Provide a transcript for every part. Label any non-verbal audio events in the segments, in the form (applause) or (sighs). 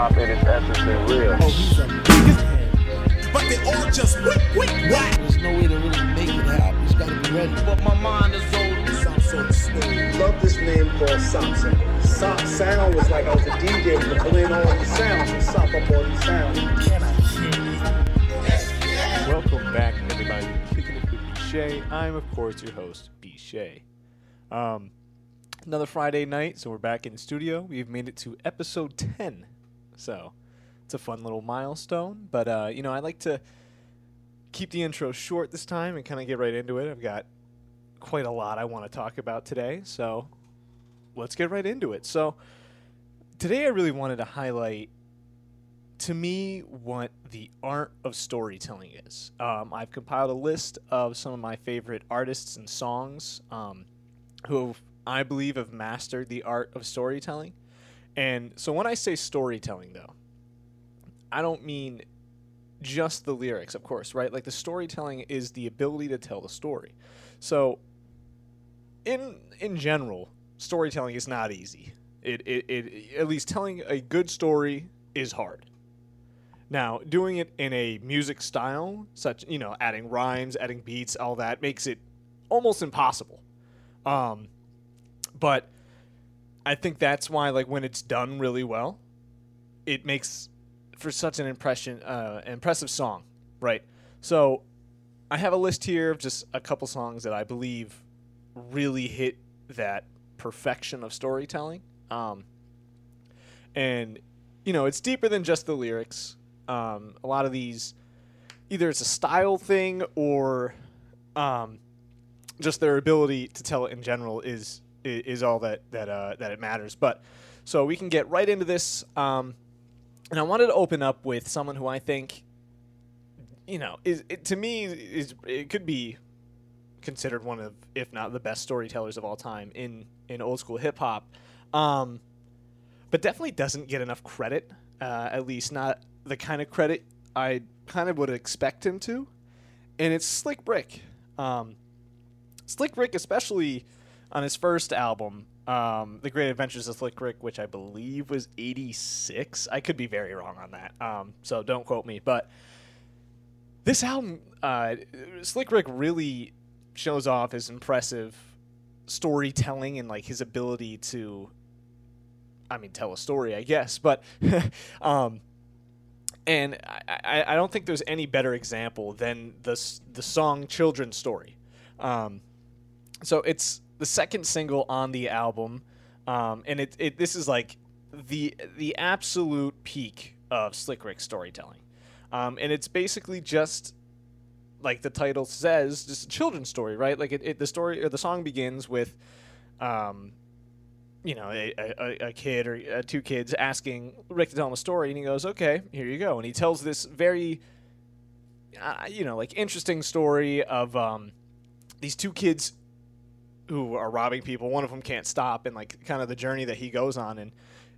hop in its essence and real. Oh, he's a biggest head. But they all just wick, wick, whack. There's no way to really make it happen. He's gotta be ready. But my mind is old. Sounds so smooth. love this name called Sop Sound. Sound was like I was a DJ to blend all these sounds and sop up all these sounds. Welcome back, everybody. Kicking it with B Shay. I'm, of course, your host, BShea. Um, another Friday night, so we're back in the studio. We've made it to episode 10. So it's a fun little milestone. But, uh, you know, I like to keep the intro short this time and kind of get right into it. I've got quite a lot I want to talk about today. So let's get right into it. So today I really wanted to highlight to me what the art of storytelling is. Um, I've compiled a list of some of my favorite artists and songs um, who I believe have mastered the art of storytelling. And so when I say storytelling, though, I don't mean just the lyrics, of course, right? Like the storytelling is the ability to tell the story. So in in general, storytelling is not easy. It, it, it at least telling a good story is hard. Now, doing it in a music style, such you know, adding rhymes, adding beats, all that makes it almost impossible. Um, but I think that's why, like, when it's done really well, it makes for such an impression, uh, impressive song, right? So, I have a list here of just a couple songs that I believe really hit that perfection of storytelling. Um, and you know, it's deeper than just the lyrics. Um, a lot of these, either it's a style thing or um, just their ability to tell it in general is is, all that that uh, that it matters. But so we can get right into this, um, and I wanted to open up with someone who I think, you know, is it, to me is it could be considered one of, if not the best storytellers of all time in in old school hip hop. Um, but definitely doesn't get enough credit. Uh, at least not the kind of credit I kind of would expect him to. And it's Slick Rick. Um, Slick Rick, especially on his first album, um, The Great Adventures of Slick Rick, which I believe was '86. I could be very wrong on that, um, so don't quote me. But this album, uh, Slick Rick really shows off his impressive storytelling and like his ability to I mean, tell a story, I guess. But, (laughs) um, and I, I don't think there's any better example than the the song "Children's Story." Um, so it's the second single on the album, um, and it, it this is like the the absolute peak of Slick Rick storytelling, um, and it's basically just like the title says, just a children's story, right? Like it, it the story or the song begins with. Um, you know, a, a, a kid or uh, two kids asking Rick to tell him a story, and he goes, "Okay, here you go." And he tells this very, uh, you know, like interesting story of um, these two kids who are robbing people. One of them can't stop, and like kind of the journey that he goes on, and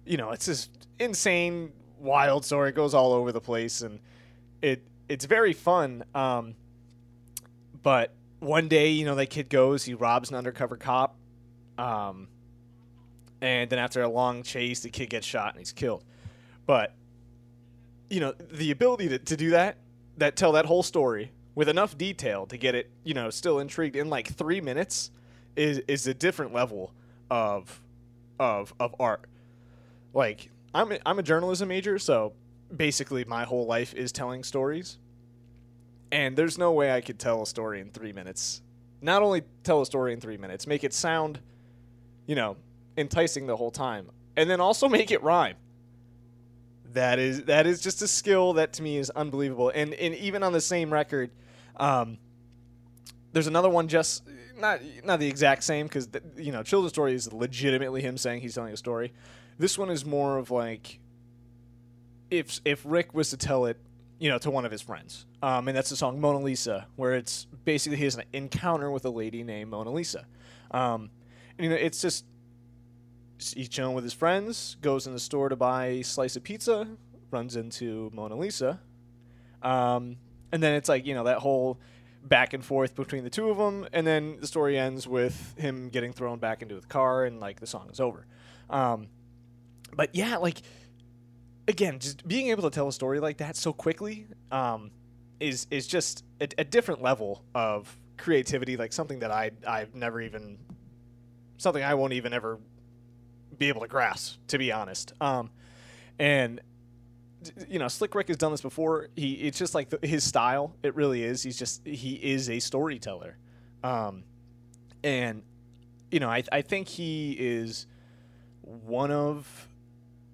you know, it's this insane, wild story. It goes all over the place, and it it's very fun. Um, but one day, you know, that kid goes, he robs an undercover cop. Um, and then after a long chase, the kid gets shot and he's killed. But you know, the ability to, to do that, that tell that whole story with enough detail to get it, you know, still intrigued in like three minutes is is a different level of of of art. Like I'm a, I'm a journalism major, so basically my whole life is telling stories. And there's no way I could tell a story in three minutes. Not only tell a story in three minutes, make it sound, you know, enticing the whole time and then also make it rhyme that is that is just a skill that to me is unbelievable and and even on the same record um, there's another one just not not the exact same because you know children's story is legitimately him saying he's telling a story. This one is more of like if if rick was to tell it you know to one of his friends. Um, and that's the song mona lisa where it's basically his encounter with a lady named mona lisa. Um, and, you know it's just he's chilling with his friends, goes in the store to buy a slice of pizza, runs into Mona Lisa. Um, and then it's like, you know, that whole back and forth between the two of them. And then the story ends with him getting thrown back into the car and, like, the song is over. Um, but yeah, like, again, just being able to tell a story like that so quickly um, is is just a, a different level of creativity. Like something that I I've never even something I won't even ever be able to grasp, to be honest. Um, and you know, Slick Rick has done this before. He it's just like the, his style. It really is. He's just he is a storyteller, um, and you know, I I think he is one of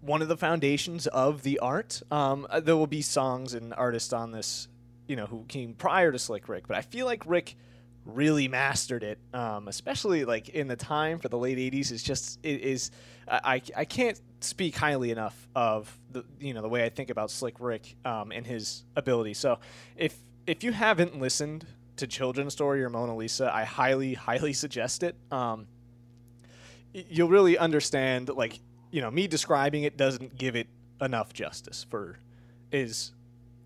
one of the foundations of the art. Um, uh, there will be songs and artists on this, you know, who came prior to Slick Rick, but I feel like Rick really mastered it, um, especially like in the time for the late '80s. Is just it is I I I can't speak highly enough of the you know the way I think about Slick Rick um, and his ability. So if if you haven't listened to Children's Story or Mona Lisa, I highly (laughs) highly suggest it. Um, you'll really understand like you know me describing it doesn't give it enough justice for is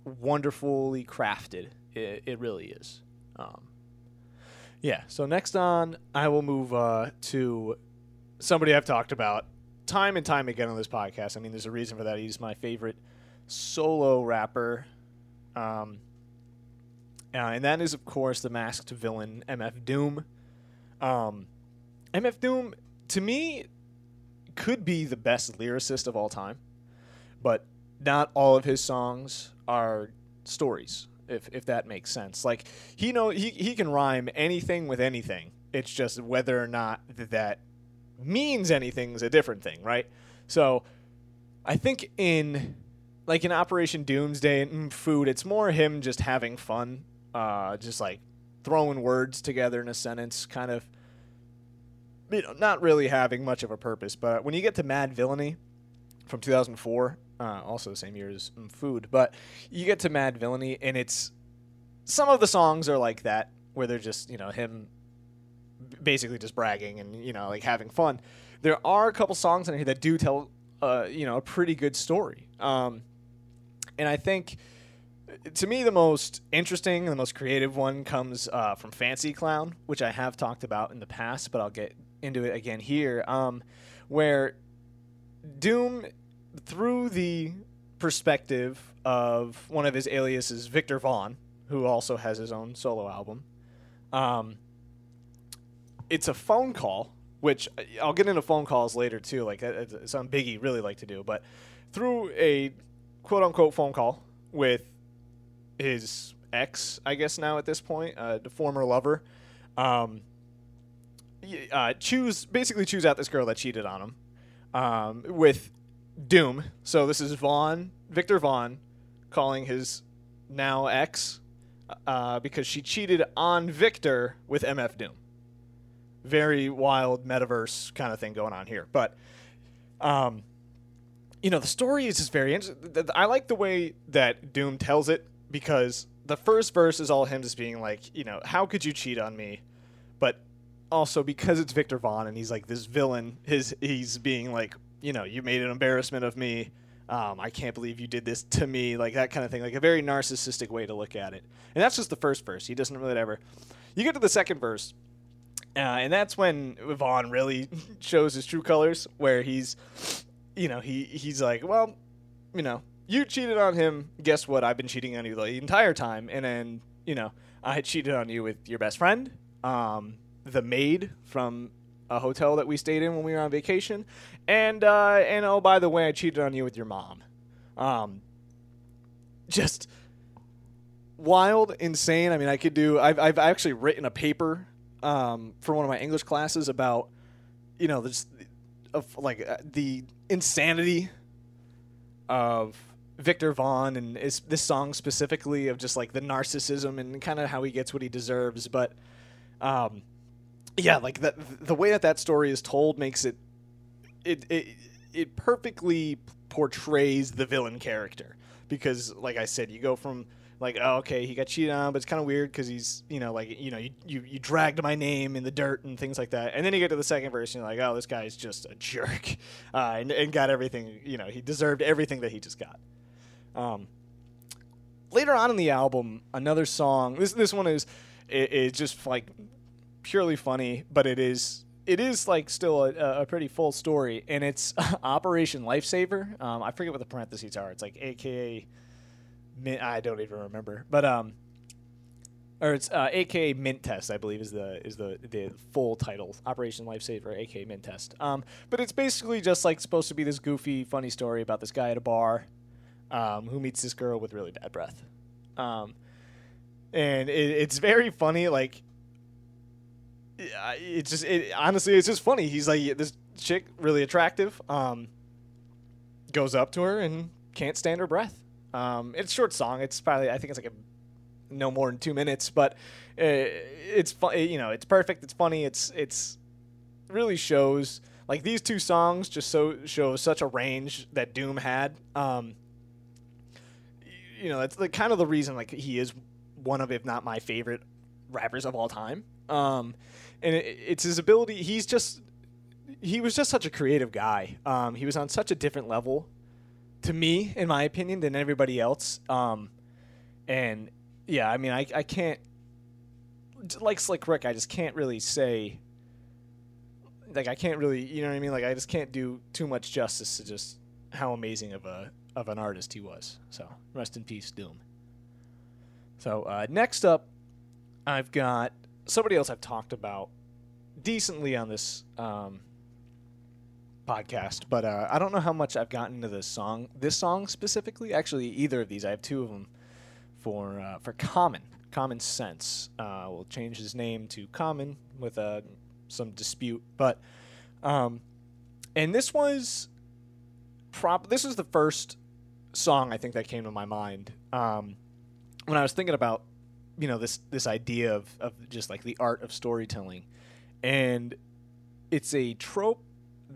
wonderfully crafted it, it really is um, yeah so next on i will move uh, to somebody i've talked about time and time again on this podcast i mean there's a reason for that he's my favorite solo rapper um, uh, and that is of course the masked villain mf doom um, mf doom to me could be the best lyricist of all time, but not all of his songs are stories. If if that makes sense, like he know he he can rhyme anything with anything. It's just whether or not that means anything is a different thing, right? So, I think in like in Operation Doomsday and mm, Food, it's more him just having fun, uh, just like throwing words together in a sentence, kind of you know, not really having much of a purpose. But when you get to Madvillainy from 2004, uh, also the same year as mm, Food, but you get to Madvillainy, and it's some of the songs are like that, where they're just you know him basically just bragging and you know like having fun. There are a couple songs in here that do tell uh, you know a pretty good story, um, and I think to me, the most interesting and the most creative one comes uh, from Fancy Clown, which I have talked about in the past, but I'll get into it again here. Um, where Doom, through the perspective of one of his aliases, Viktor Vaughn, who also has his own solo album, um, it's a phone call, which uh, I'll get into phone calls later too. Like it's something Biggie really like to do, but through a quote unquote phone call with his ex, I guess now at this point, uh, the former lover, um, uh, choose basically choose out this girl that cheated on him um, with Doom. So this is Vaughn, Viktor Vaughn, calling his now ex uh, because she cheated on Viktor with MF Doom. Very wild metaverse kind of thing going on here, but um, you know the story is just very interesting. I like the way that Doom tells it because the first verse is all him just being like, you know, how could you cheat on me? But also because it's Viktor Vaughn and he's like this villain, his he's being like, you know, you made an embarrassment of me. Um, I can't believe you did this to me, like that kind of thing, like a very narcissistic way to look at it. And that's just the first verse. He doesn't really ever. You get to the second verse, uh, and that's when Vaughn really (laughs) shows his true colors, where he's, you know, he he's like, well, you know, you cheated on him. Guess what? I've been cheating on you the entire time, and then you know, I cheated on you with your best friend, um, the maid from a hotel that we stayed in when we were on vacation, and uh, and oh by the way, I cheated on you with your mom. Um, just wild, insane. I mean, I could do. I've I've actually written a paper um, for one of my English classes about you know this of like uh, the insanity of Viktor Vaughn and is this song specifically of just like the narcissism and kind of how he gets what he deserves. But um, yeah, like that the way that that story is told makes it it it it perfectly portrays the villain character because like I said, you go from like oh, okay he got cheated on but it's kind of weird because he's you know like you know you, you you dragged my name in the dirt and things like that and then you get to the second verse and you're like oh this guy's just a jerk (laughs) uh, and, and got everything you know he deserved everything that he just got um, later on in the album another song this this one is it's just like purely funny but it is it is like still a, a pretty full story, and it's (laughs) Operation Lifesaver. Um, I forget what the parentheses are. It's like AKA. I don't even remember, but um, or it's uh, AKA Mint Test, I believe is the is the the full title, Operation Lifesaver, AKA Mint Test. Um, but it's basically just like supposed to be this goofy, funny story about this guy at a bar, um, who meets this girl with really bad breath, um, and it, it's very funny. Like, it's just it, honestly, it's just funny. He's like this chick, really attractive, um, goes up to her and can't stand her breath. Um, it's a short song. It's probably I think it's like a no more than two minutes, but uh, it's fun. You know, it's perfect. It's funny. It's it's really shows like these two songs just so show such a range that Doom had. Um, you know, that's like kind of the reason like he is one of, if not my favorite rappers of all time. Um, and it, it's his ability. He's just he was just such a creative guy. Um, he was on such a different level to me, in my opinion, than everybody else. Um, and yeah, I mean, I I can't like Slick Rick. I just can't really say. Like I can't really, you know what I mean. Like I just can't do too much justice to just how amazing of a of an artist he was. So rest in peace, Doom. So uh, next up, I've got somebody else I've talked about decently on this um, podcast, but uh, I don't know how much I've gotten into this song. This song specifically, actually, either of these, I have two of them for uh, for Common, Common Sense. Uh, we'll change his name to Common with uh, some dispute, but um, and this was prop. This was the first song I think that came to my mind um, when I was thinking about you know this this idea of of just like the art of storytelling, and it's a trope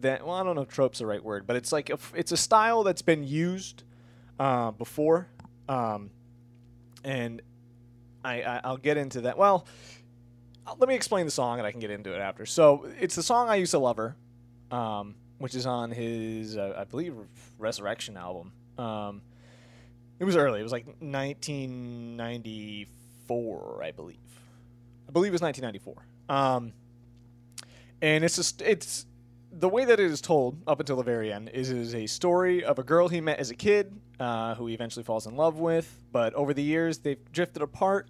that well I don't know if trope's the right word, but it's like a, it's a style that's been used uh, before, um, and I, I I'll get into that. Well, let me explain the song and I can get into it after. So it's the song I used to love her, um, which is on his uh, I believe Resurrection album. Um, it was early. It was like 1994, I believe. I believe it was 1994. Um, and it's just it's the way that it is told up until the very end is is a story of a girl he met as a kid uh, who he eventually falls in love with, but over the years they've drifted apart.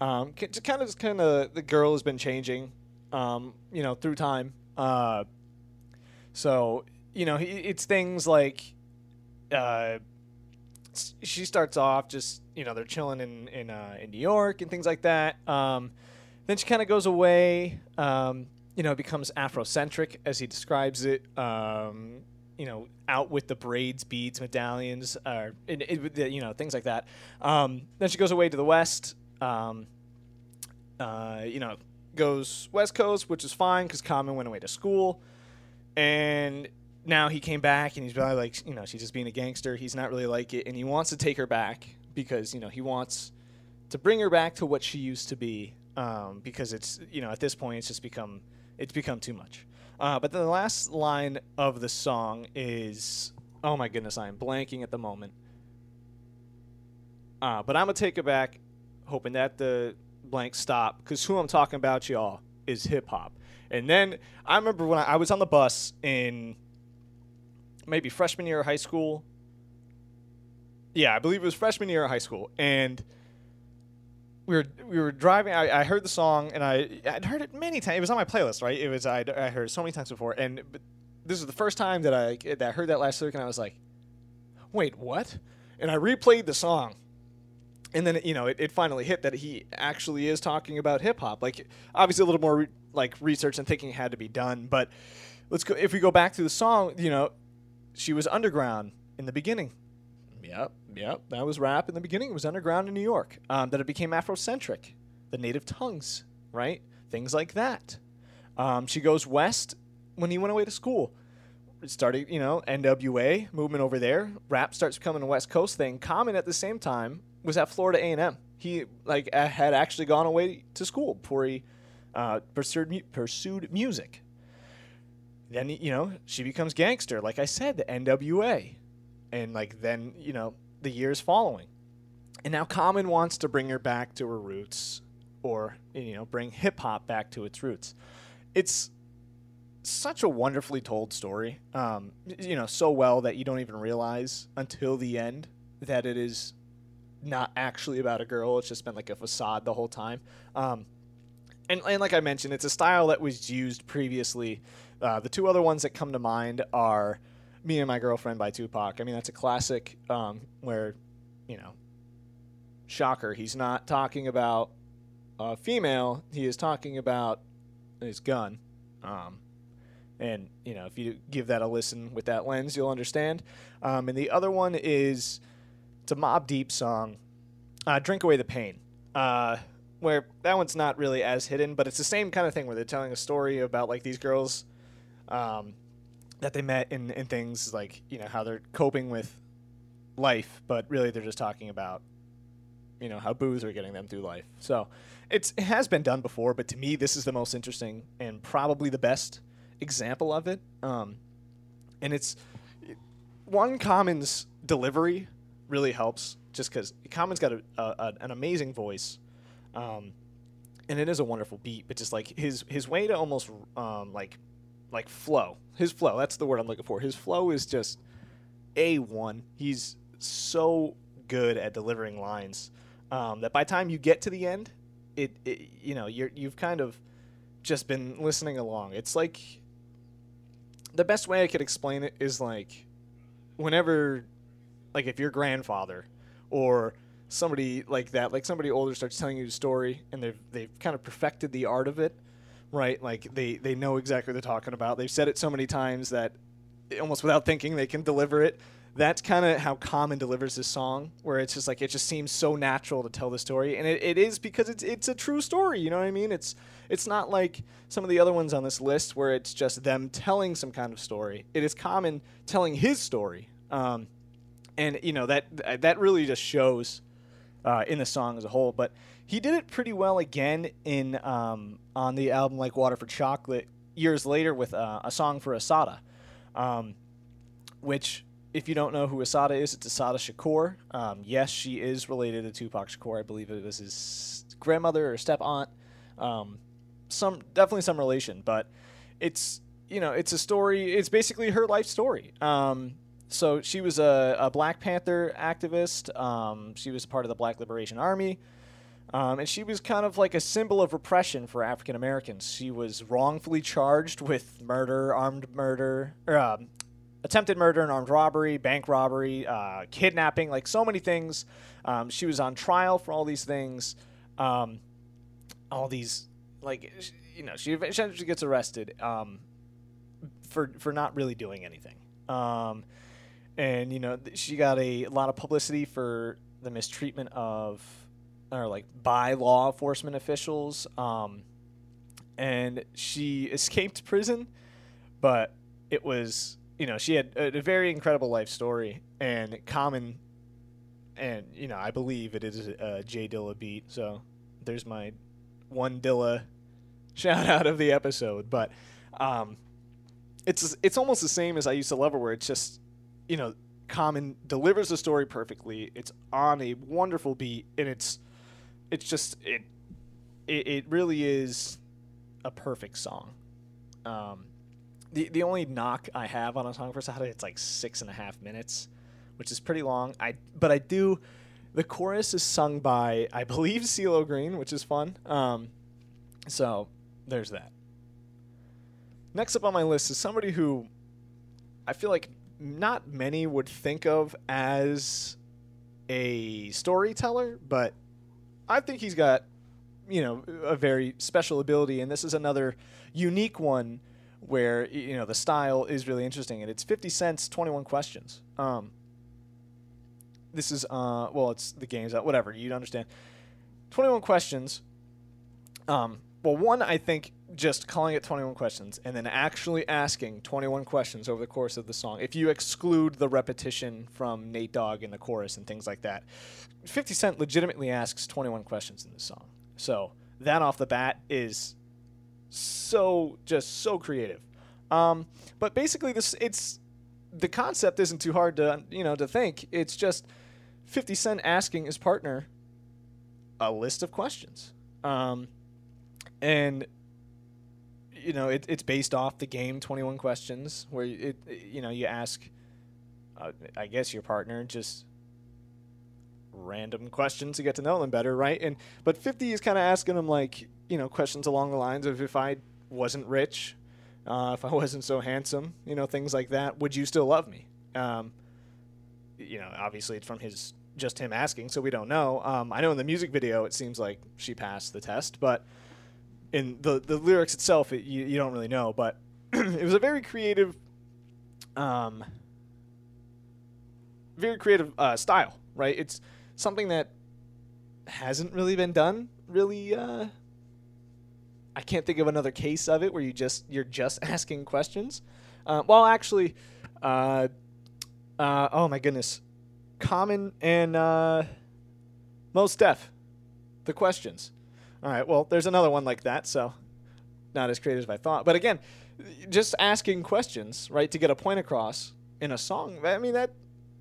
Um, kind of, kind of, the girl has been changing, um, you know, through time. Uh, so you know, it's things like uh, she starts off just you know they're chilling in in uh, in New York and things like that. Um, then she kind of goes away. Um, you know, becomes Afrocentric as he describes it. Um, you know, out with the braids, beads, medallions, it- you know, things like that. Um, then she goes away to the west. Um, uh, you know, goes west coast, which is fine because Common went away to school, and now he came back and he's really like, you know, she's just being a gangster. He's not really like it, and he wants to take her back because you know he wants to bring her back to what she used to be. Um, because it's you know at this point it's just become it's become too much. Uh, but the last line of the song is oh my goodness, I am blanking at the moment. Uh, but I'm gonna take it back, hoping that the blank stop because who I'm talking about, y'all, is hip hop. And then I remember when I, I was on the bus in maybe freshman year of high school. Yeah, I believe it was freshman year of high school, and we were we were driving. I, I heard the song, and I I'd heard it many times. It was on my playlist, right? It was I I heard it so many times before, and this was the first time that I that I heard that last lyric, and I was like, wait, what? And I replayed the song, and then you know it, it finally hit that he actually is talking about hip hop. Like obviously a little more re- like research and thinking had to be done, but let's go. If we go back to the song, you know, she was underground in the beginning. Yep, yep, that was rap in the beginning. It was underground in New York. Um, that it became Afrocentric, the native tongues, right? Things like that. Um, she goes west when he went away to school. Started, you know, NWA movement over there. Rap starts becoming a West Coast thing. Common at the same time was at Florida A&M. He like had actually gone away to school before he uh, pursued mu- pursued music. Then you know she becomes gangster, like I said, the NWA, and like then you know the years following, and now Common wants to bring her back to her roots, or you know bring hip hop back to its roots. It's such a wonderfully told story. Um, you know, so well that you don't even realize until the end that it is not actually about a girl. It's just been like a facade the whole time. Um, and, and like I mentioned, it's a style that was used previously. Uh, the two other ones that come to mind are "Me and My Girlfriend" by Tupac. I mean, that's a classic um, where, you know, shocker, he's not talking about a female. He is talking about his gun. Um, and you know, if you give that a listen with that lens, you'll understand. Um, and the other one is it's a Mobb Deep song, uh, "Drink Away the Pain," uh, where that one's not really as hidden, but it's the same kind of thing where they're telling a story about like these girls um, that they met in, in things like you know how they're coping with life, but really they're just talking about you know how booze are getting them through life. So it's it has been done before, but to me this is the most interesting and probably the best example of it. Um, and it's one Common's delivery really helps, just because Common's got a, a, an amazing voice, um, and it is a wonderful beat. But just like his his way to almost um, like like flow, his flow. That's the word I'm looking for. His flow is just a one. He's so good at delivering lines um, that by time you get to the end, it, it you know you're you've kind of just been listening along. It's like the best way I could explain it is like whenever like if your grandfather or somebody like that, like somebody older starts telling you a story and they've they've kind of perfected the art of it, right? Like they they know exactly what they're talking about. They've said it so many times that almost without thinking they can deliver it. That's kind of how Common delivers this song, where it's just like it just seems so natural to tell the story, and it, it is because it's it's a true story. You know what I mean? It's it's not like some of the other ones on this list where it's just them telling some kind of story. It is Common telling his story, um, and you know that that really just shows uh, in the song as a whole. But he did it pretty well again in um, on the album like Water for Chocolate years later with uh, a song for Assata, um, which if you don't know who Assata is, it's Assata Shakur. Um, yes, she is related to Tupac Shakur. I believe it was his grandmother or step aunt. Um, some definitely some relation, but it's you know it's a story. It's basically her life story. Um, so she was a, a Black Panther activist. Um, she was part of the Black Liberation Army. Um, and she was kind of like a symbol of repression for African Americans. She was wrongfully charged with murder, armed murder, or, um, attempted murder and armed robbery, bank robbery, uh, kidnapping, like so many things. Um, she was on trial for all these things. Um, all these, like, you know, she eventually gets arrested um, for for not really doing anything. And you know, she got a lot of publicity for the mistreatment of, or like by law enforcement officials. Um, and she escaped prison, but it was you know she had a, a very incredible life story and common and you know i believe it is a J dilla beat so there's my one dilla (laughs) shout out of the episode but um it's it's almost the same as i used to love it where it's just you know common delivers the story perfectly it's on a wonderful beat and it's it's just it it, it really is a perfect song um the the only knock I have on a song for Assata, it's like six and a half minutes, which is pretty long. I but I do. The chorus is sung by I believe (laughs) CeeLo Green, which is fun. Um, so there's that. Next up on my list is somebody who I feel like not many would think of as a storyteller, but I think he's got you know a very special ability, and this is another unique one where you know the style is really interesting, and it's fifty cents, twenty one questions. Um, this is uh, well, it's the games out, whatever you'd understand. Twenty one questions. Um, well, one I think just calling it twenty one questions and then actually asking twenty one questions over the course of the song. If you exclude the repetition from Nate Dogg in the chorus and things like that, Fifty Cent legitimately asks twenty one questions in this song. So that off the bat is so just so creative. Um, but basically, this it's the concept isn't too hard to you know to think. It's just Fifty Cent asking his partner a list of questions, um, and you know, it, it's based off the game Twenty One Questions, where it, you know, you ask, uh, I guess your partner just random questions to get to know them better, right? And but Fifty is kind of asking them like, you know, questions along the lines of if I wasn't rich, uh, if I wasn't so handsome, you know, things like that, would you still love me? Um, you know, obviously it's from his just him asking, so we don't know. Um, I know in the music video it seems like she passed the test, but in the the lyrics itself, it, you you don't really know. But (clears throat) it was a very creative, um, very creative uh, style, right? It's something that hasn't really been done. Really, uh, I can't think of another case of it where you just you're just (laughs) asking questions. Uh, well, actually, uh, uh, oh my goodness, Common and uh, Mos Def, the questions. All right, well, there's another one like that, so not as creative as I thought. But again, just asking questions, right, to get a point across in a song. I mean that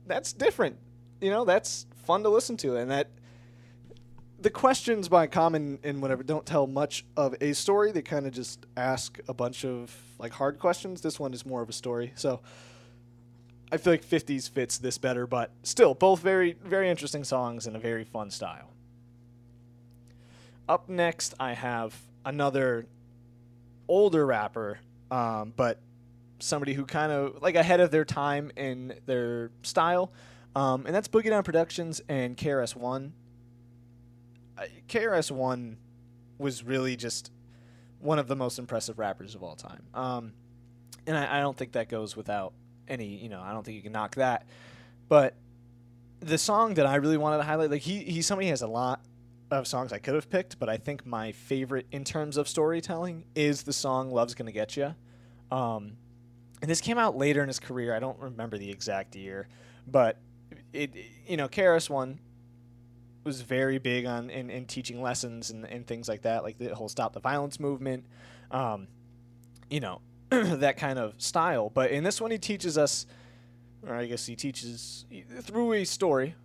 that's different. You know, that's fun to listen to, and that the questions by Common and whatever don't tell much of a story. They kind of just ask a bunch of like hard questions. This one is more of a story, so I feel like 50s fits this better, but still, both very, very interesting songs and a very fun style. Up next, I have another older rapper, um, but somebody who kind of like ahead of their time in their style, um, and that's Boogie Down Productions and KRS One. KRS One was really just one of the most impressive rappers of all time, um, and I, I don't think that goes without any, you know, I don't think you can knock that. But the song that I really wanted to highlight, like he he's somebody has a lot of songs I could have picked, but I think my favorite in terms of storytelling is the song "Love's Gonna Get You." Um, and this came out later in his career. I don't remember the exact year, but it, you know, KRS One was very big on in, in teaching lessons and, and things like that, like the whole "Stop the Violence" movement. Um, you know, (clears throat) that kind of style. But in this one, he teaches us, or I guess he teaches through a story.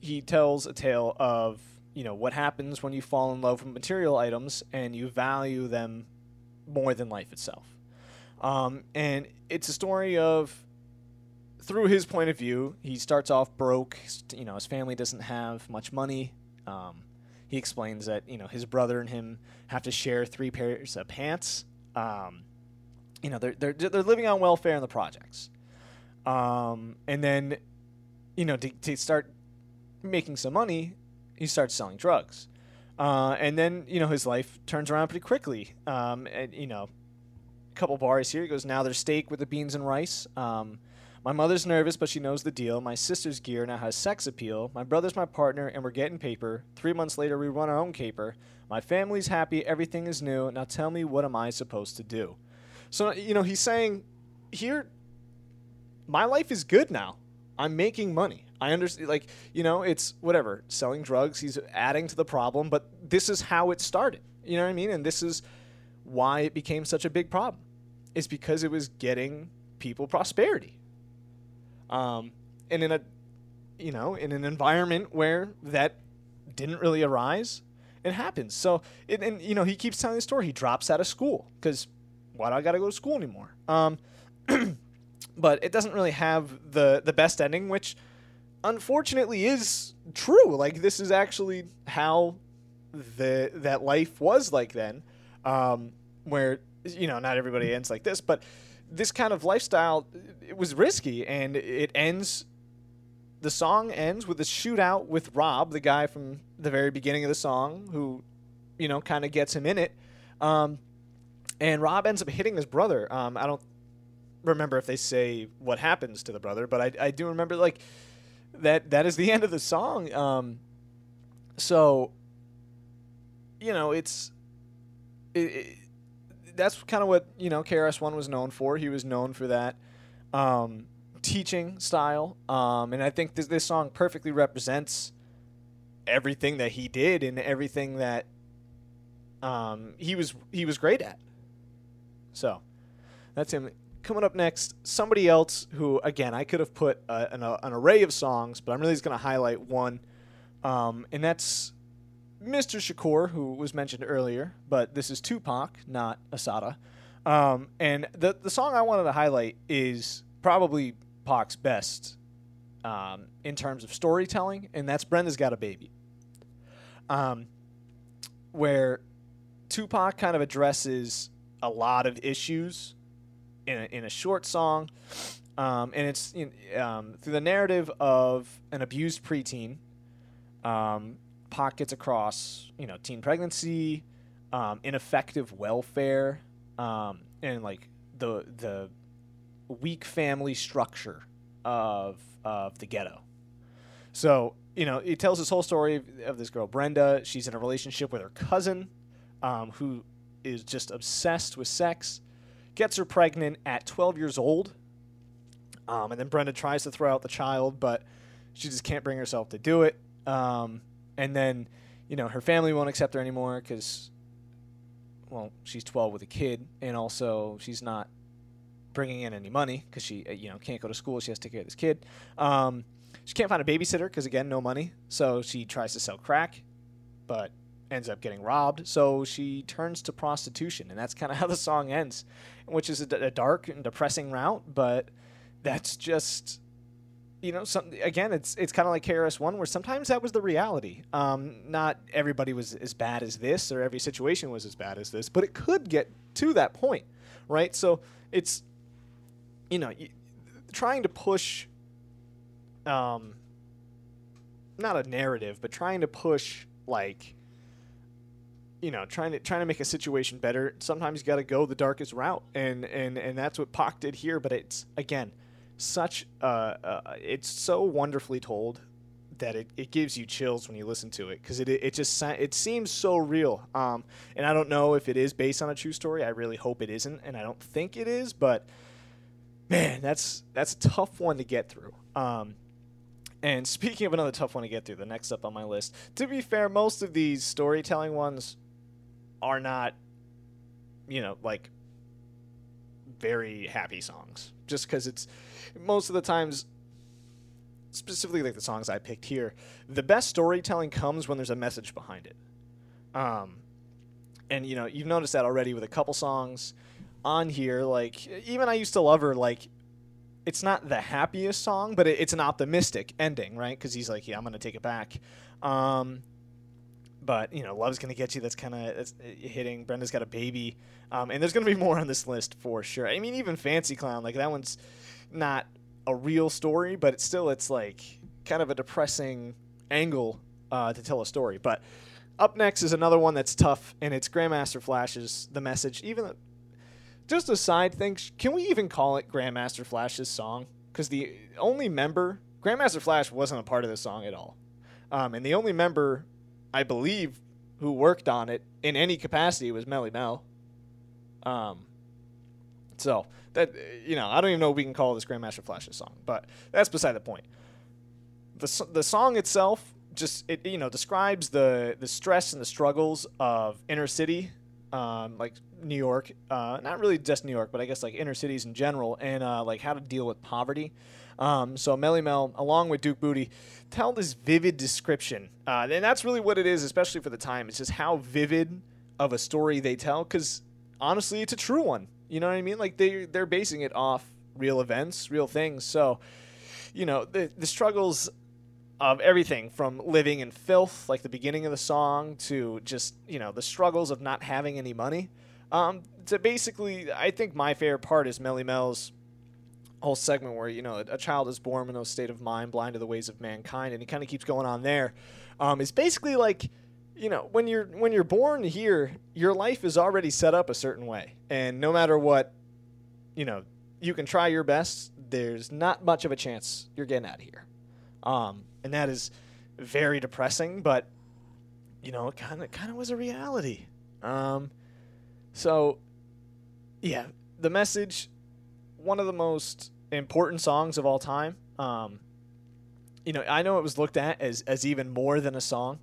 He tells a tale of you know what happens when you fall in love with material items and you value them more than life itself. Um, and it's a story of through his point of view, he starts off broke. You know, his family doesn't have much money. Um, he explains that you know his brother and him have to share three pairs of pants. Um, you know they're they're they're living on welfare in the projects, um, and then you know to, to start making some money, he starts selling drugs, uh, and then you know his life turns around pretty quickly. Um, and you know, a couple bars here, he goes now there's steak with the beans and rice. Um, my mother's nervous, but she knows the deal. My sister's gear now has sex appeal. My brother's my partner, and we're getting paper. Three months later, we run our own caper. My family's happy, everything is new. Now tell me, what am I supposed to do? So, you know, he's saying here, my life is good now. I'm making money. I understand, like, you know, it's whatever, selling drugs. He's adding to the problem, but this is how it started. You know what I mean? And this is why it became such a big problem. It's because it was getting people prosperity. Um, and in a, you know, in an environment where that didn't really arise, it happens. So, it, and, you know, he keeps telling the story. He drops out of school because why do I got to go to school anymore? Um, (clears throat) but it doesn't really have the the best ending, which unfortunately is true. Like this is actually how the that life was like then, um, where you know not everybody ends like this, but this kind of lifestyle it was risky, and it ends. The song ends with a shootout with Rob, the guy from the very beginning of the song, who, you know, kind of gets him in it. Um, and Rob ends up hitting his brother. Um, I don't remember if they say what happens to the brother, but I, I do remember like that that is the (laughs) end of the song. Um, so you know it's it, it, that's kind of what you know KRS One was known for. He was known for that um, teaching style, um, and I think this this song perfectly represents everything that he did and everything that um, he was he was great at. So that's him. Coming up next, somebody else who, again, I could have put uh, an, uh, an, array of songs, but I'm really just going to highlight one, um, and that's Mr. Shakur, who was mentioned earlier, but this is Tupac, not Assata. Um, and the the song I wanted to highlight is probably Pac's best um, in terms of storytelling, and that's Brenda's Got a Baby. Um, where Tupac kind of addresses a lot of issues in a, in a short song, um, and it's in, um, through the narrative of an abused preteen. Um, Pac gets across, you know, teen pregnancy, um, ineffective welfare, um, and like the the weak family structure of of the ghetto. So you know, it tells this whole story of, of this girl Brenda. She's in a relationship with her cousin, um, who is just obsessed with sex. Gets her pregnant at 12 years old, um, and then Brenda tries to throw out the child, but she just can't bring herself to do it. Um, and then, you know, her family won't accept her anymore because, well, she's 12 with a kid, and also she's not bringing in any money because she, uh, you know, can't go to school. She has to take care of this kid. Um, she can't find a babysitter because, again, no money. So she tries to sell crack, but ends up getting robbed. So she turns to prostitution, and that's kind of (laughs) how the song ends, which is a, d- a dark and depressing route, but that's just you know, some again, it's it's kind of like KRS One, where sometimes that was the reality. Um, not everybody was as bad as this, or every situation was as bad as this, but it could get to that point, right? So it's, you know, y- trying to push, um, not a narrative, but trying to push like, you know, trying to trying to make a situation better. Sometimes you got to go the darkest route, and and and that's what Pac did here. But it's again such uh, uh, it's so wonderfully told that it, it gives you chills when you listen to it because it, it just it seems so real um, and i don't know if it is based on a true story i really hope it isn't and i don't think it is but man that's that's a tough one to get through um, and speaking of another tough one to get through the next up on my list to be fair most of these storytelling ones are not you know like very happy songs. Just because it's most of the times specifically like the songs i picked here the best storytelling comes when there's a message behind it. Um and you know you've noticed that already with a couple songs on here like even i used to love her like it's not the happiest song but it, it's an optimistic ending right? Because he's like yeah i'm gonna take it back. Um but you know love's gonna get you. That's kind of uh, hitting. Brenda's got a baby. Um, and there's gonna be (laughs) more on this list for sure. I mean even fancy clown like that one's not a real story but it's still it's like kind of a depressing angle uh, to tell a story. But up next is another one that's tough and it's grandmaster flash's the message. Even just a side thing can we even call it grandmaster flash's song? Because the only member grandmaster flash wasn't a part of the song at all. Um, and the only member I believe, who worked on it in any capacity was Melle Mel. Um, so that you know, I don't even know if we can call this Grandmaster Flash's song, but that's beside the point. the The song itself just it you know describes the the stress and the struggles of inner city, um, like New York, uh, not really just New York, but I guess like inner cities in general, and uh, like how to deal with poverty. Um, so Melle Mel, along with Duke Bootee, tell this vivid description, uh, and that's really what it is, especially for the time. It's just how vivid of a story they tell, because honestly, it's a true one. You know what I mean? Like they they're basing it off real events, real things. So, you know, the the struggles of everything from living in filth, like the beginning of the song, to just you know the struggles of not having any money. Um, to basically, I think my favorite part is Melle Mel's whole segment where you know a, a child is born in a state of mind blind to the ways of mankind and it kind of keeps going on there. Um, it's basically like you know when you're when you're born here your life is already set up a certain way. And no matter what you know you can try your best there's not much of a chance you're getting out of here. Um, and that is very depressing but you know it kind of kind of was a reality. Um, so yeah the message one of the most important songs of all time. Um, you know, I know it was looked at as, as even more than a song,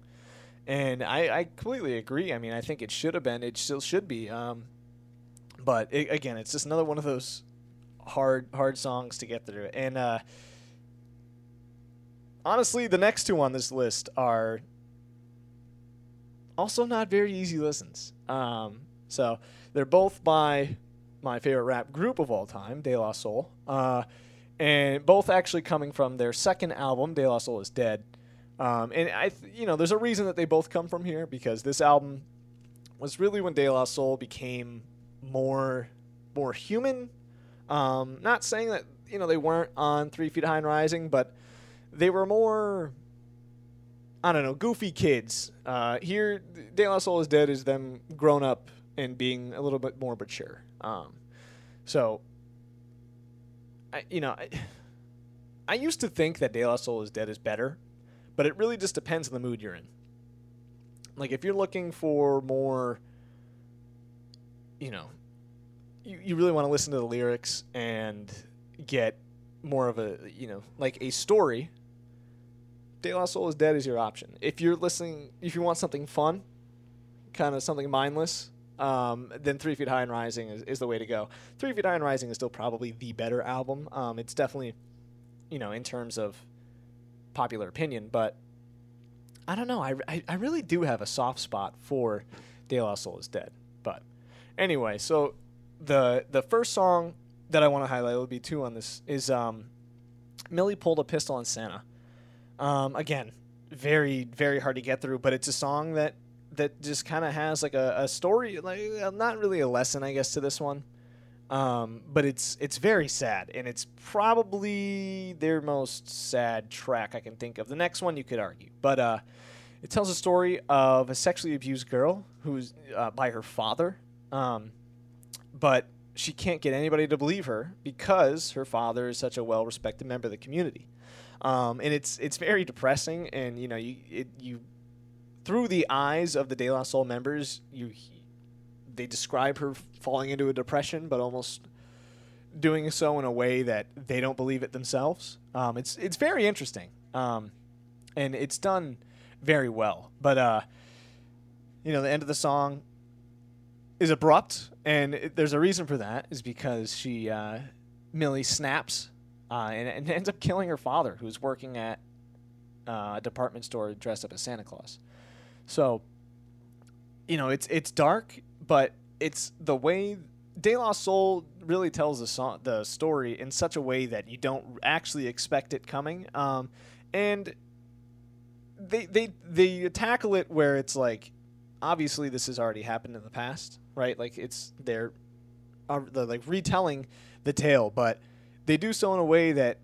and I, I completely agree. I mean, I think it should have been. It still should be. Um, but it, again, it's just another one of those hard hard songs to get through. And uh, honestly, the next two on this list are also not very easy listens. Um, so they're both by my favorite rap group of all time, De La Soul, uh, and both actually coming from their second album, De La Soul is Dead. Um, and I, th- you know, there's a reason that they both come from here because this album was really when De La Soul became more, more human. Um, not saying that you know they weren't on Three Feet High and Rising, but they were more I don't know, goofy kids. Uh, here, De La Soul is Dead is them grown up and being a little bit more mature. Um, so, I, you know, I, (sighs) I used to think that De La Soul is Dead is better, but it really just depends on the mood you're in. Like, if you're looking for more, you know, you, you really want to listen to the lyrics and get more of a, you know, like a story De La Soul is Dead is your option. If you're listening, if you want something fun, kind of something mindless, um, then Three Feet High and Rising is, is the way to go. Three Feet High and Rising is still probably the better album. Um, it's definitely, you know, in terms of popular opinion, but I don't know. I, I, I really do have a soft spot for De La Soul is Dead. But anyway, so the the first song that I want to highlight will be two on this is um, Millie pulled a pistol on Santa. Um, again, very very hard to get through, but it's a song that that just kind of has like a, a story, like uh, not really a lesson, I guess, to this one. Um, but it's it's very sad, and it's probably their most sad track I can think of. The next one you could argue, but uh, it tells a story of a sexually abused girl who's uh, by her father, um, but she can't get anybody to believe her because her father is such a well-respected member of the community um, and it's it's very depressing. And you know, you it, you through the eyes of the De La Soul members, you they describe her falling into a depression, but almost doing so in a way that they don't believe it themselves. Um, it's it's very interesting, um, and it's done very well. But uh, you know, the end of the song is abrupt, and it, there's a reason for that. Is because she uh, Millie snaps uh, and, and, ends up killing her father, who's working at uh, a department store dressed up as Santa Claus. So, you know, it's it's dark, but it's the way De La Soul really tells the song, the story in such a way that you don't actually expect it coming, um, and they they they tackle it where it's like, obviously this has already happened in the past, right? Like it's they're, uh, they're like retelling the tale, but they do so in a way that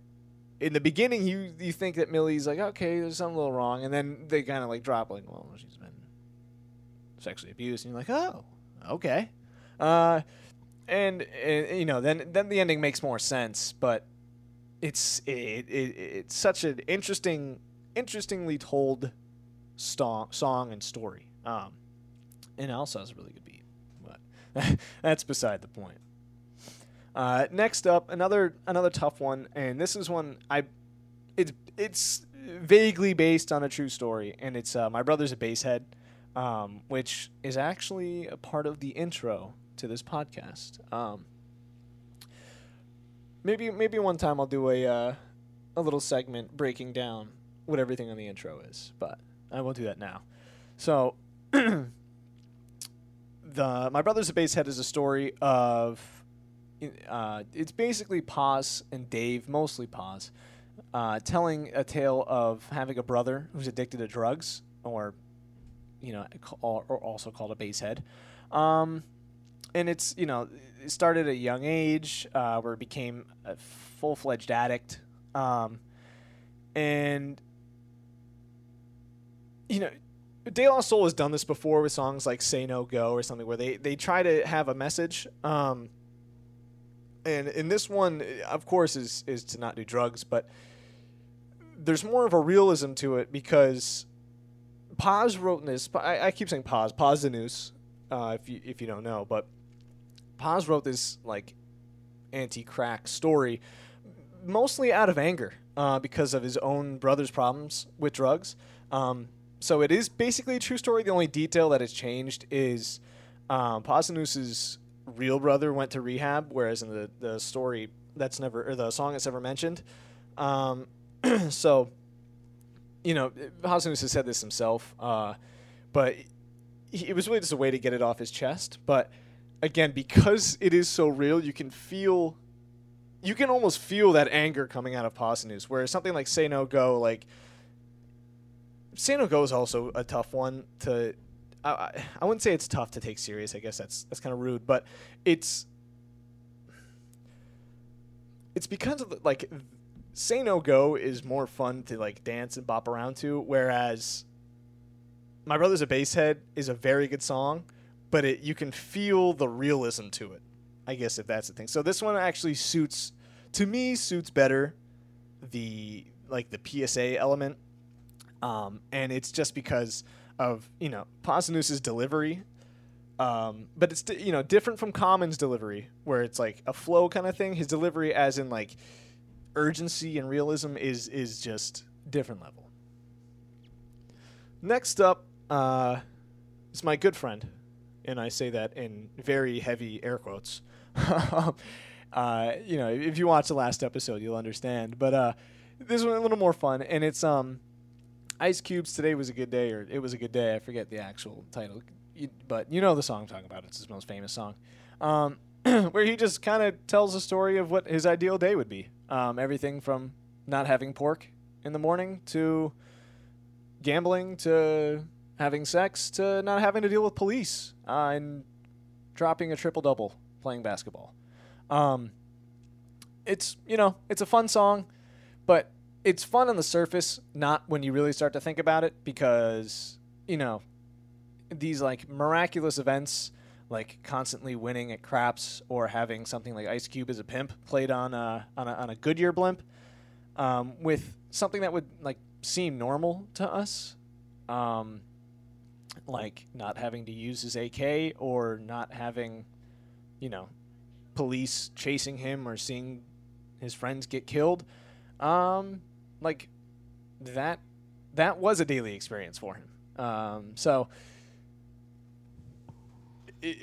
in the beginning you you think that Millie's like okay there's something a little wrong. And then they kind of like drop like well she's been sexually abused. And you're like oh okay. Uh, and, and you know then then the ending makes more sense. But it's it, it it's such an interesting interestingly told song song and story. Um and also has a really good beat. But (laughs) that's beside the point uh, next up, another another tough one, and this is one I, it's it's vaguely based on a true story, and it's uh, my brother's a basehead, um, which is actually a part of the intro to this podcast. Um, maybe maybe one time I'll do a uh, a little segment breaking down what everything on the intro is, but I won't do that now. So. (clears throat) the my brother's a basehead is a story of uh, it's basically Pos and Dave, mostly Pos, uh, telling a tale of having a brother who's addicted to drugs, or you know, or also called a basehead. Um, and it's you know, it started at a young age uh, where it became a full fledged addict, um, and you know. De La Soul has done this before with songs like "Say No Go" or something, where they, they try to have a message, um, and in this one, of course, is is to not do drugs, but there's more of a realism to it because Pos wrote this. I, I keep saying Pos, Paz the news, uh, if you if you don't know, but Pos wrote this like anti-crack story mostly out of anger uh, because of his own brother's problems with drugs. Um, so it is basically a true story. The only detail that has changed is um, Posdnuos's real brother went to rehab, whereas in the, the story that's never or the song that's never mentioned. Um, (clears throat) so, you know, Posdnuos has said this himself, uh, but he, it was really just a way to get it off his chest. But again because it is so real, you can feel, you can almost feel that anger coming out of Posdnuos. Whereas something like Say No Go, like Say No Go is also a tough one to. I, I, wouldn't say it's tough to take serious. I guess that's that's kind of rude, but it's it's because of the, like say no go is more fun to like dance and bop around to whereas my brother's a basehead is a very good song but it you can feel the realism to it i guess if that's the thing so this one actually suits to me suits better the like the psa element um, and it's just because of you know Posdnuos' delivery um, but it's you know different from Common's delivery, where it's like a flow kind of thing. His delivery, as in like urgency and realism, is is just different level. Next up, uh, is my good friend, and I say that in very heavy air quotes. (laughs) uh, you know, if you watch the last episode, you'll understand. But uh, this one a little more fun, and it's um, Ice Cube's "Today Was a Good Day" or "It Was a Good Day." I forget the actual title but you know the song I'm talking about. It's his most famous song, um, (clears throat) where he just kind of tells a story of what his ideal day would be. Um, everything from not having pork in the morning to gambling to having sex to not having to deal with police uh, and dropping a triple double playing basketball. Um, it's you know it's a fun song, but it's fun on the surface, not when you really start to think about it, because you know these like miraculous events like constantly winning at craps or having something like Ice Cube as a pimp played on a, on a, on a Goodyear blimp um, with something that would like seem normal to us, um, like not having to use his AK or not having, you know, police chasing him or seeing his friends get killed. Um, like that, that was a daily experience for him. Um, so it,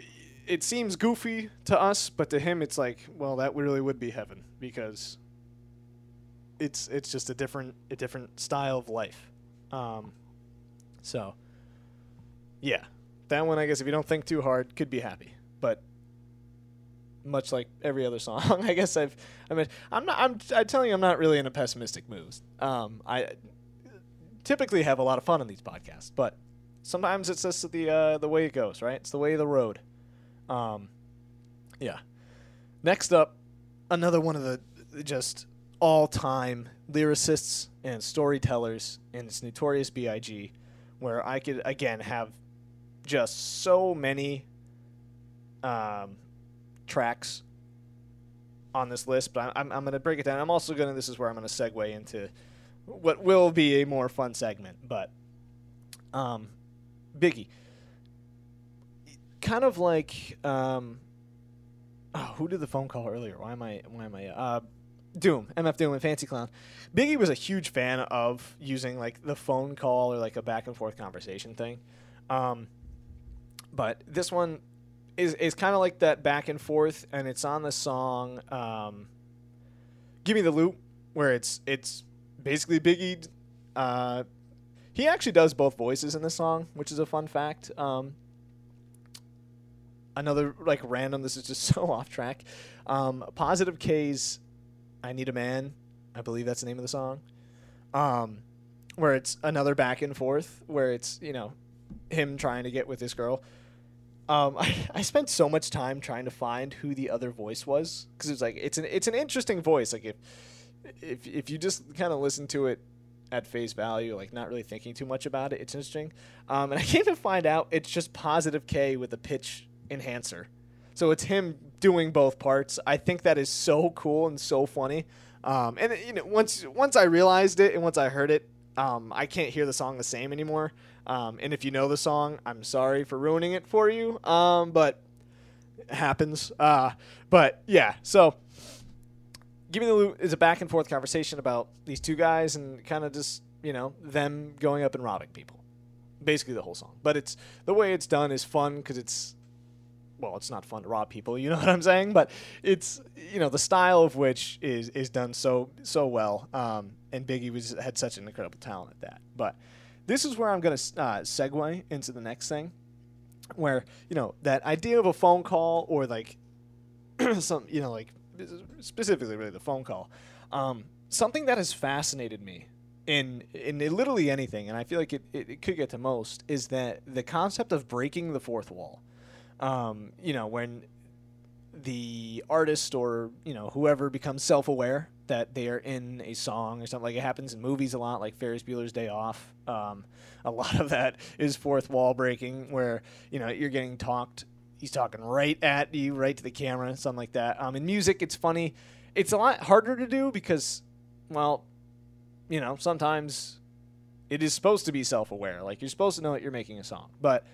it seems goofy to us, but to him, it's like, well, that really would be heaven because it's it's just a different a different style of life. Um, so, yeah, that one I guess if you don't think too hard, could be happy, but much like every other song, (laughs) I guess I've I mean I'm not I'm I'm telling you I'm not really in a pessimistic mood. Um, I typically have a lot of fun on these podcasts, but sometimes it's just the uh, the way it goes, right? It's the way of the road. Um, yeah. Next up, another one of the just all-time lyricists and storytellers, and it's Notorious B.I.G., where I could again have just so many um, tracks on this list, but I'm, I'm going to break it down. I'm also going to, this is where I'm going to segue into what will be a more fun segment, but um, Biggie. Kind of like um, oh, who did the phone call earlier? Why am I? Why am I? Uh, Doom, MF Doom, and Fancy Clown. Biggie was a huge fan of using like the phone call or like a back and forth conversation thing. Um, but this one is is kind of like that back and forth, and it's on the song um, "Give Me the Loot," where it's it's basically Biggie uh, he actually does both voices in this song, which is a fun fact. Um, another like random. This is just (laughs) so off track. Um, Positive K's "I Need a Man," I believe that's the name of the song. Um, where it's another back and forth, where it's you know him trying to get with this girl. Um, (laughs) I, I spent so much time trying to find who the other voice was because it's like it's an it's an interesting voice. Like if if if you just kind of listen to it at face value, like not really thinking too much about it. It's interesting. Um, and I (laughs) came to find out it's just positive K with a pitch enhancer. So it's him doing both parts. I think that is so cool and so funny. Um, and you know, once once I realized it and once I heard it, um, I can't hear the song the same anymore. Um, and if you know the song, I'm sorry for ruining it for you. Um, but it happens. Uh, but yeah, so Give Me the Loot is a back and forth conversation about these two guys and kind of just, you know, them going up and robbing people. Basically the whole song. But it's the way it's done is fun because it's well, it's not fun to rob people, (laughs) you know what I'm saying? But it's you know, the style of which is is done so so well. Um, and Biggie was had such an incredible talent at that. But this is where I'm going to uh, segue into the next thing. where you know that idea of a phone call or like (clears throat) some you know like specifically really the phone call um, something that has fascinated me in in literally anything and i feel like it, it, it could get to most is that the concept of breaking the fourth wall um, you know when the artist or you know whoever becomes self-aware that they are in a song or something. Like it happens in movies a lot like ferris bueller's day off. Um, a lot of that is fourth wall breaking where you know you're getting talked he's talking right at you right to the camera something like that. Um, in music it's funny. It's a lot harder to do because well you know sometimes it is supposed to be self-aware. Like you're supposed to know that you're making a song. But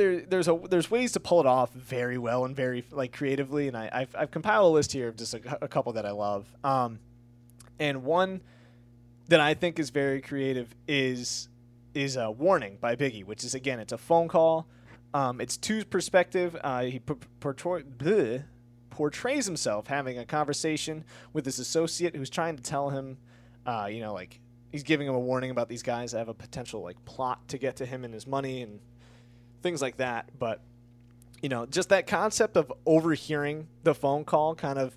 there, there's a there's ways to pull it off very well and very like creatively, and I, I've, I've compiled a list here of just a, a couple that I love. Um, and one that I think is very creative is is a warning by Biggie, which is again it's a phone call. Um, it's two perspective. Uh, he portray, bleh, portrays himself having a conversation with his associate who's trying to tell him, uh, you know, like he's giving him a warning about these guys that have a potential like plot to get to him and his money and things like that. But you know, just that concept of overhearing the phone call kind of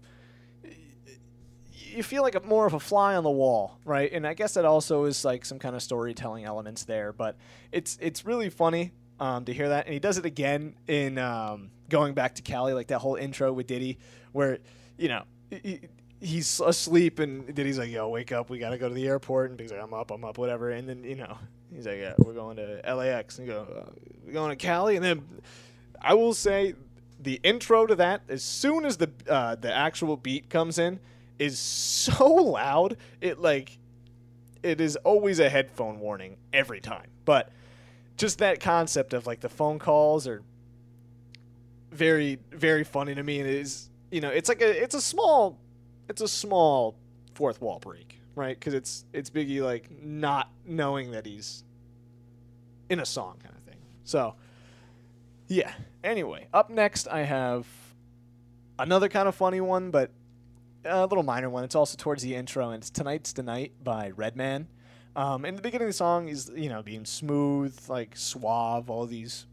you feel like a, more of a fly on the wall, right? And I guess that also is like some kind of storytelling elements there, but it's it's really funny um, to hear that. And he does it again in um, going back to Cali, like that whole intro with Diddy, where you know. He, he's asleep and Diddy's like, "Yo, wake up! We gotta go to the airport." And he's like, "I'm up, I'm up, whatever." And then you know He's like, yeah, we're going to LAX. And go, uh, we're going to Cali. And then I will say the intro to that, as soon as the uh, the actual beat comes in, is so (laughs) loud. It like it is always a headphone warning every time. But just that concept of like the phone calls are very very funny to me. And it is you know it's like a it's a small it's a small fourth wall break right? Because it's it's Biggie like not knowing that he's in a song kind of thing. So yeah. Anyway, up next I have another kind of funny one, but a little minor one. It's also towards the intro, and it's "Tonight's the Night" by Redman. Um, in the beginning of the song, he's you know being smooth, like suave, all these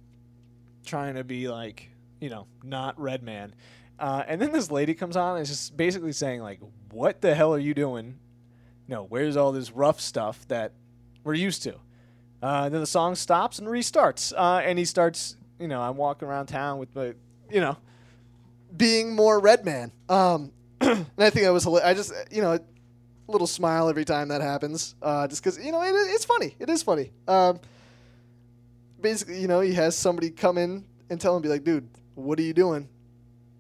trying to be like you know not Redman. Uh, and then this lady comes on and is just basically saying like, "What the hell are you doing no, where's all this rough stuff that we're used to? Uh, then the song stops and restarts, uh, and he starts. You know, I'm walking around town with my, you know, being more Redman. Um, (clears throat) and I think I was. I just, you know, a little smile every time that happens, uh, just because you know it, it's funny. It is funny. Um, basically, you know, he has somebody come in and tell him, be like, dude, what are you doing?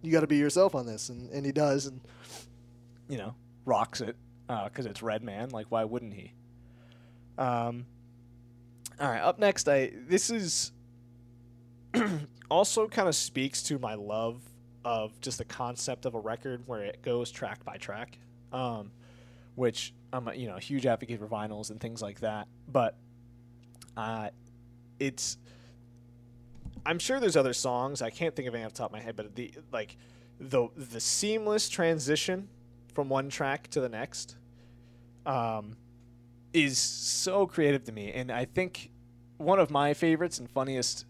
You got to be yourself on this, and, and he does, and you know, rocks it because uh, it's Redman. Like, why wouldn't he? Um, all right, up next, I this is (clears throat) also kind of speaks to my love of just the concept of a record where it goes track by track, um, which I'm a, you know huge advocate for vinyls and things like that. But uh, it's I'm sure there's other songs I can't think of any off the top of my head, but the like the the seamless transition from one track to the next um, is so creative to me, and I think one of my favorites and funniest,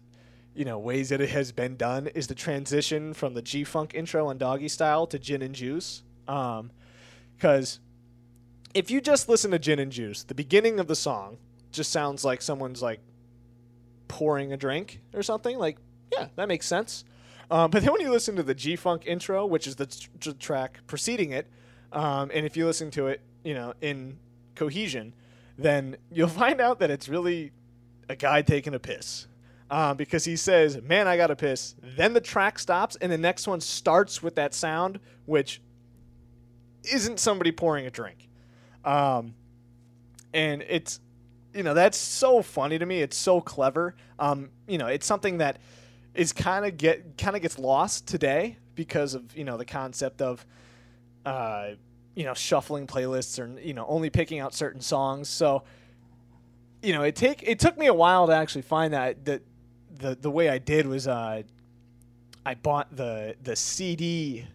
you know, ways that it has been done is the transition from the G Funk intro on Doggy Style to Gin and Juice, Um because. Um, if you just listen to Gin and Juice, the beginning of the song just sounds like someone's like pouring a drink or something. Like, yeah, that makes sense. Um, but then when you listen to the G Funk intro, which is the tr- track preceding it, um, and if you listen to it you know, in cohesion, then you'll (laughs) find out that it's really a guy taking a piss. Um, because he says, "Man, I got to piss." Then the track stops, and the next one starts with that sound, which isn't somebody pouring a drink. Um, and it's, you know, that's so funny to me. It's so clever. Um, you know, it's something that is kind of get kind of gets lost today because of you know the concept of, uh, you know shuffling playlists or you know only picking out certain songs. So you know it take it took me a while to actually find that that the the way I did was uh, I bought the the CD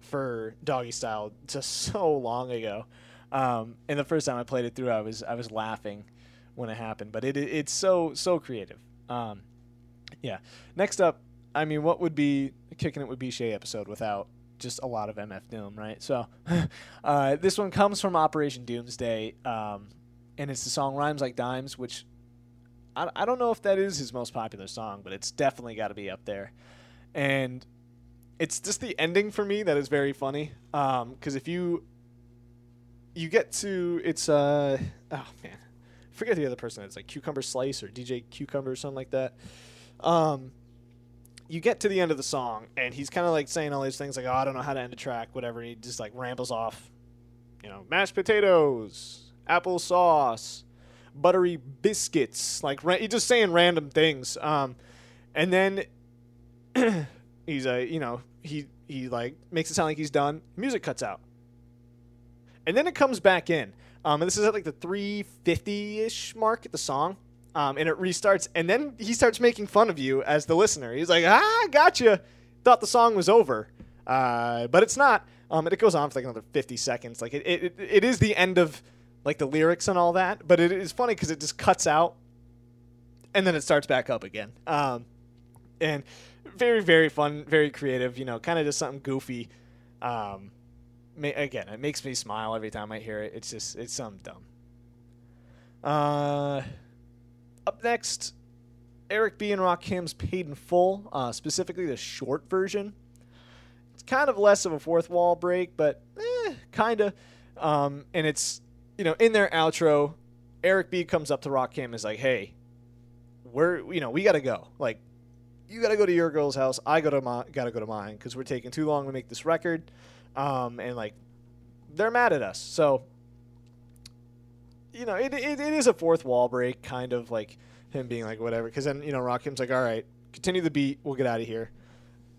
for Doggy Style just (laughs) so long ago. Um, and the first time I played it through, I was I was laughing when it happened. But it, it it's so so creative. Um, Yeah. Next up, I mean, what would be kicking it with Shay episode without just a lot of MF Doom, right? So, (laughs) uh, this one comes from Operation Doomsday, um, and it's the song "Rhymes Like Dimes," which I, I don't know if that is his most popular song, but it's definitely got to be up there. And it's just the ending for me that is very funny. Because if you you get to it's uh oh man, forget the other person. It's like Cucumber Slice or DJ Cucumber or something like that. Um, you get to the end of the song and he's kind of like saying all these things like, "Oh, I don't know how to end a track, whatever." And he just like rambles off, you know, mashed potatoes, apple sauce, buttery biscuits. Like ra- he's just saying random things. Um, and then (clears throat) he's a you know he he like makes it sound like he's done. Music cuts out, and then it comes back in. Um, and this is at like the 350 ish mark at the song. Um, and it restarts, and then he starts making fun of you as the listener. He's like, "Ah, gotcha." Thought the song was over, uh, but it's not. Um, and it goes on for like another 50 seconds. Like it, it, it is the end of like the lyrics and all that. But it is funny because it just cuts out, and then it starts back up again. Um, and very very fun, very creative. You know, kind of just something goofy. Um, ma- again, it makes me smile every time I hear it. It's just it's something dumb. Uh, up next, Eric B and Rakim's "Paid in Full," uh, specifically the short version. It's kind of less of a fourth wall break, but eh, kind of. Um, and it's you know in their outro, Eric B comes up to Rakim and is like, "Hey, we're you know we got to go. Like, you got to go to your girl's house. I go to my got to go to mine because we're taking too long to make this record." Um, and like, they're mad at us. So, you know, it, it, it is a fourth wall break, kind of like him being like whatever. Because then you know Rakim's like, "All right, continue the beat. We'll get out of here,"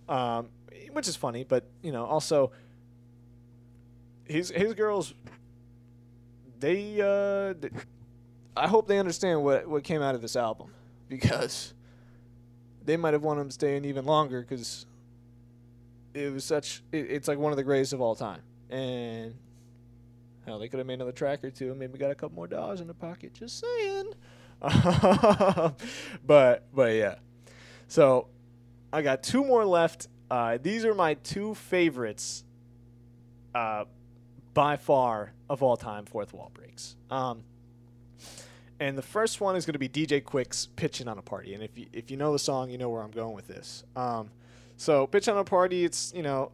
um, which is funny, but you know also. His his girls they uh th- I hope they understand what what came out of this album because they might have wanted him to stay in even longer because it was such it, it's like one of the greatest of all time and hell they could have made another track or two and maybe got a couple more dollars in the pocket just saying (laughs) but but yeah so I got two more left uh, these are my two favorites uh, by far of all time fourth wall breaks. Um, and the first one is going to be DJ Quik's "Pitching on a Party." And if you if you know the song, you know where I'm going with this. Um, so "Pitch on a Party," it's you know,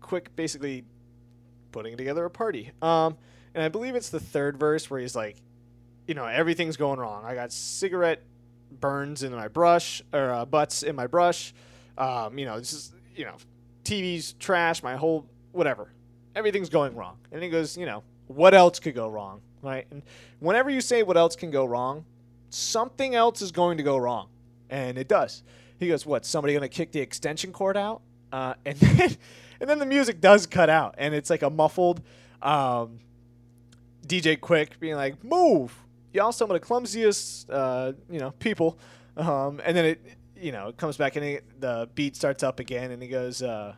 Quik basically putting together a party. Um, and I believe it's the third verse where he's like, you know, everything's going wrong. I got cigarette burns in my brush or uh, butts in my brush. Um, you know, this is you know, TV's trash. My whole whatever everything's going wrong. And he goes, you know, what else could go wrong, right? And whenever you say what else can go wrong, something else is going to go wrong, and it does. He goes, what? Somebody going to kick the extension cord out? Uh, (laughs) and then, and then the music does cut out, and it's like a muffled um, DJ Quik being like, "Move, y'all, some of the clumsiest, uh, you know, people." Um, and then it, you know, it comes back and it, the beat starts up again, and he goes. Uh,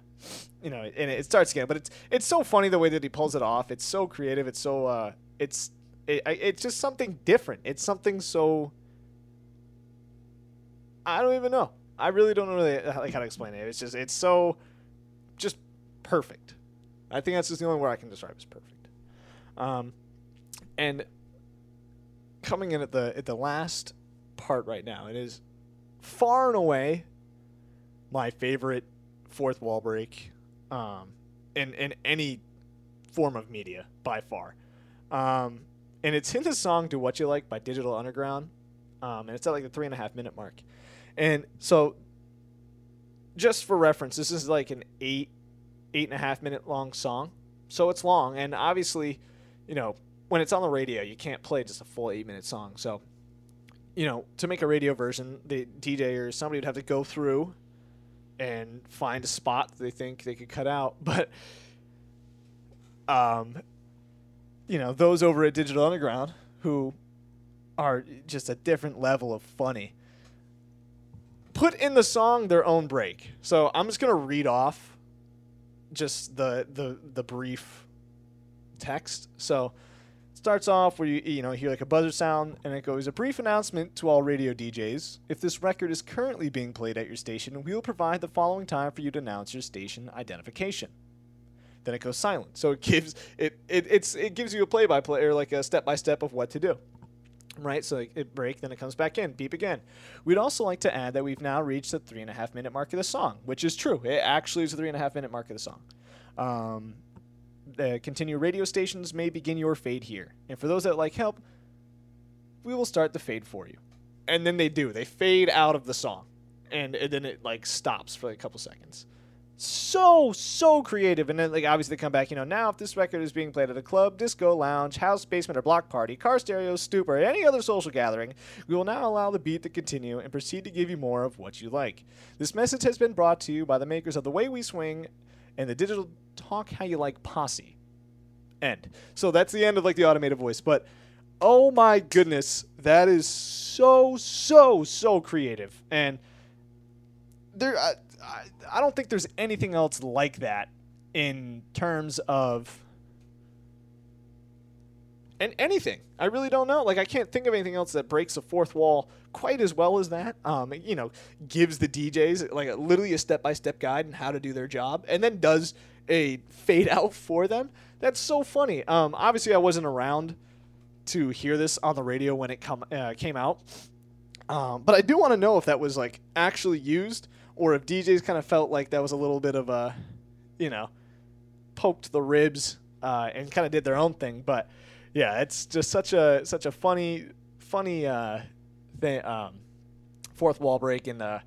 you know, and it starts again. But it's it's so funny the way that he pulls it off. It's so creative. It's so uh, it's it, it's just something different. It's something so. I don't even know. I really don't know really like how to explain it. It's just it's so, perfect. I think that's just the only word I can describe as perfect. Um, and coming in at the at the last part right now, it is far and away my favorite fourth wall break um, in in any form of media by far. Um, and it's in the song "Do What You Like" by Digital Underground, um, and it's at like the three and a half minute mark. And so, just for reference, this is like an eight eight and a half minute long song, so it's long. And obviously, you know, when it's on the radio, you can't play just a full eight minute song. So, you know, to make a radio version, the DJ or somebody would have to go through and find a spot they think they could cut out. (laughs) But, um, you know, those over at Digital Underground who are just a different level of funny put in the song their own break. So I'm just gonna read off just the the the brief text. So it starts off where you you know hear like a buzzer sound and it goes a brief announcement to all radio DJs. If this record is currently being played at your station, we will provide the following time for you to announce your station identification. Then it goes silent. So it gives it, it it's it gives you a play by play or like a step by step of what to do. Right, so it break, then it comes back in, beep again. We'd also like to add that we've now reached the three and a half minute mark of the song, which is true. It actually is the three and a half minute mark of the song. Um, the continue radio stations may begin your fade here. And for those that like help, we will start the fade for you. And then they do. They fade out of the song. And, and then it like stops for like a couple seconds. So, so creative. And then like obviously come back, you know, now if this record is being played at a club, disco, lounge, house, basement, or block party, car stereo, stoop, or any other social gathering, we will now allow the beat to continue and proceed to give you more of what you like. This message has been brought to you by the makers of The Way We Swing and the digital talk how you like posse end so that's the end of like the automated voice but oh my goodness that is so so so creative and there I, I, I don't think there's anything else like that in terms of and anything. I really don't know. Like I can't think of anything else that breaks the fourth wall quite as well as that. Um, you know, gives the DJs like a, literally a step-by-step guide on how to do their job, and then does a fade out for them. That's so funny. Um, obviously, I wasn't around to hear this on the radio when it come uh, came out, um, but I do want to know if that was like actually used, or if DJs kind of felt like that was a little bit of a, you know, poked the ribs uh, and kind of did their own thing, but yeah, it's just such a such a funny funny uh, thing. Um, fourth wall break, and uh,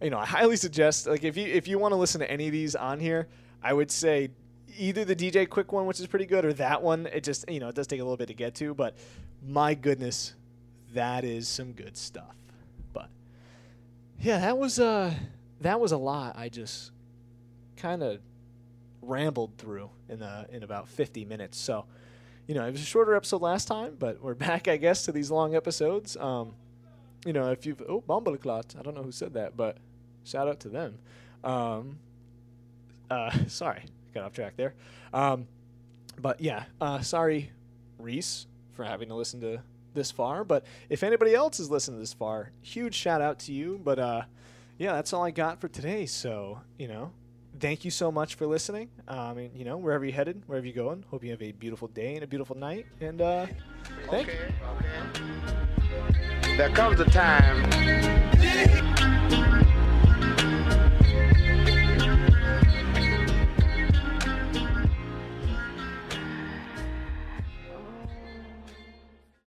you know, I highly suggest like if you if you want to listen to any of these on here, I would say either the DJ Quik one, which is pretty good, or that one. It just you know it does take a little bit to get to, but my goodness, that is some good stuff. But yeah, that was uh that was a lot. I just kind of rambled through in uh, in about 50 minutes. So you know, it was a shorter episode last time, but we're (laughs) back, I guess, to these long episodes. Um, you know, if you've oh Bumbleclot, I don't know who said that, but shout out to them. Um, uh, (laughs) sorry, got off track there. Um, but yeah, uh, sorry, Reese, for having to listen to this far. But if anybody else has listened this far, huge shout out to you. But uh, yeah, that's all I got for today. So you know, thank you so much for listening. Um, and, you know, wherever you're headed, wherever you're going, hope you have a beautiful day and a beautiful night. And uh, thank okay, okay. There comes a time